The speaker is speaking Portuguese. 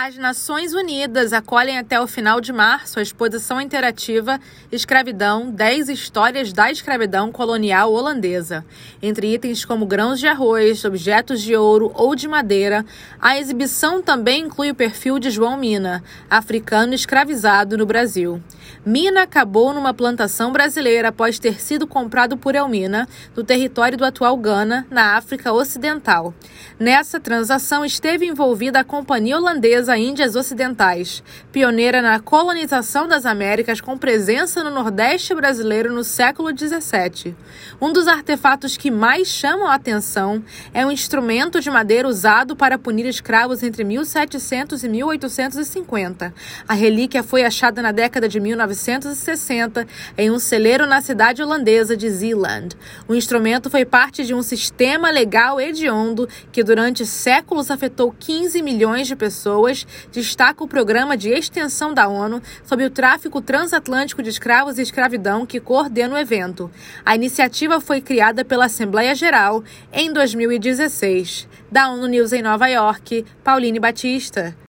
As Nações Unidas acolhem até o final de março a exposição interativa Escravidão 10 Histórias da Escravidão Colonial Holandesa. Entre itens como grãos de arroz, objetos de ouro ou de madeira, a exibição também inclui o perfil de João Mina, africano escravizado no Brasil. Mina acabou numa plantação brasileira após ter sido comprado por Elmina, no território do atual Gana, na África Ocidental. Nessa transação esteve envolvida a companhia holandesa Índias Ocidentais, pioneira na colonização das Américas com presença no Nordeste brasileiro no século XVII. Um dos artefatos que mais chamam a atenção é um instrumento de madeira usado para punir escravos entre 1700 e 1850. A relíquia foi achada na década de 1960 em um celeiro na cidade holandesa de Zeeland. O instrumento foi parte de um sistema legal hediondo que durante séculos afetou 15 milhões de pessoas destaca o programa de extensão da ONU sobre o tráfico transatlântico de escravos e escravidão que coordena o evento. A iniciativa foi criada pela Assembleia Geral em 2016. Da ONU News em Nova York, Pauline Batista.